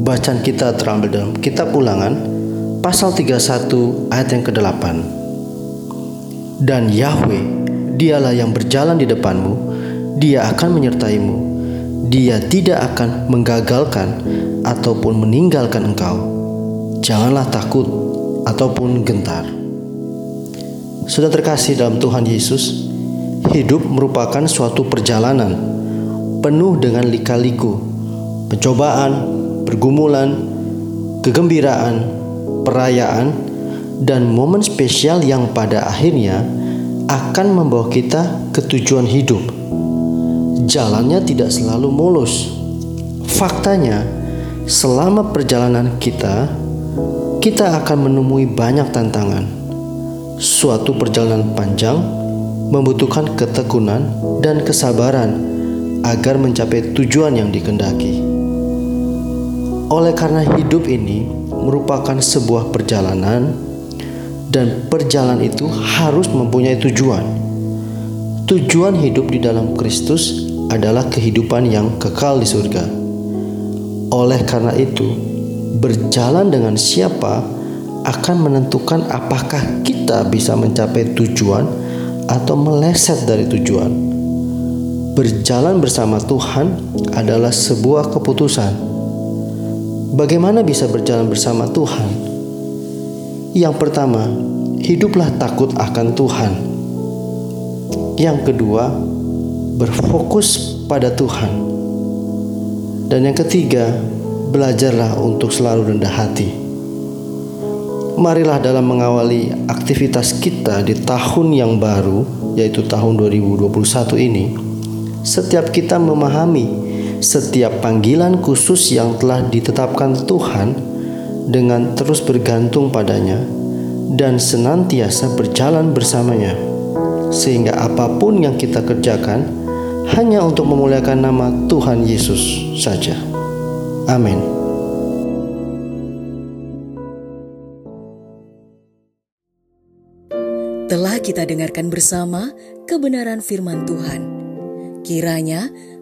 Bacaan kita terambil dalam kitab ulangan pasal 31 ayat yang ke-8. Dan Yahweh, dialah yang berjalan di depanmu, dia akan menyertaimu. Dia tidak akan menggagalkan ataupun meninggalkan engkau. Janganlah takut ataupun gentar. Sudah terkasih dalam Tuhan Yesus, hidup merupakan suatu perjalanan penuh dengan lika-liku, pencobaan, pergumulan, kegembiraan, perayaan, dan momen spesial yang pada akhirnya akan membawa kita ke tujuan hidup. Jalannya tidak selalu mulus. Faktanya, selama perjalanan kita, kita akan menemui banyak tantangan. Suatu perjalanan panjang membutuhkan ketekunan dan kesabaran agar mencapai tujuan yang dikendaki. Oleh karena hidup ini merupakan sebuah perjalanan dan perjalanan itu harus mempunyai tujuan. Tujuan hidup di dalam Kristus adalah kehidupan yang kekal di surga. Oleh karena itu, berjalan dengan siapa akan menentukan apakah kita bisa mencapai tujuan atau meleset dari tujuan. Berjalan bersama Tuhan adalah sebuah keputusan Bagaimana bisa berjalan bersama Tuhan? Yang pertama, hiduplah takut akan Tuhan. Yang kedua, berfokus pada Tuhan. Dan yang ketiga, belajarlah untuk selalu rendah hati. Marilah dalam mengawali aktivitas kita di tahun yang baru, yaitu tahun 2021 ini, setiap kita memahami setiap panggilan khusus yang telah ditetapkan Tuhan dengan terus bergantung padanya dan senantiasa berjalan bersamanya sehingga apa pun yang kita kerjakan hanya untuk memuliakan nama Tuhan Yesus saja. Amin. Telah kita dengarkan bersama kebenaran firman Tuhan. Kiranya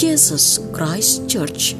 Jesus Christ Church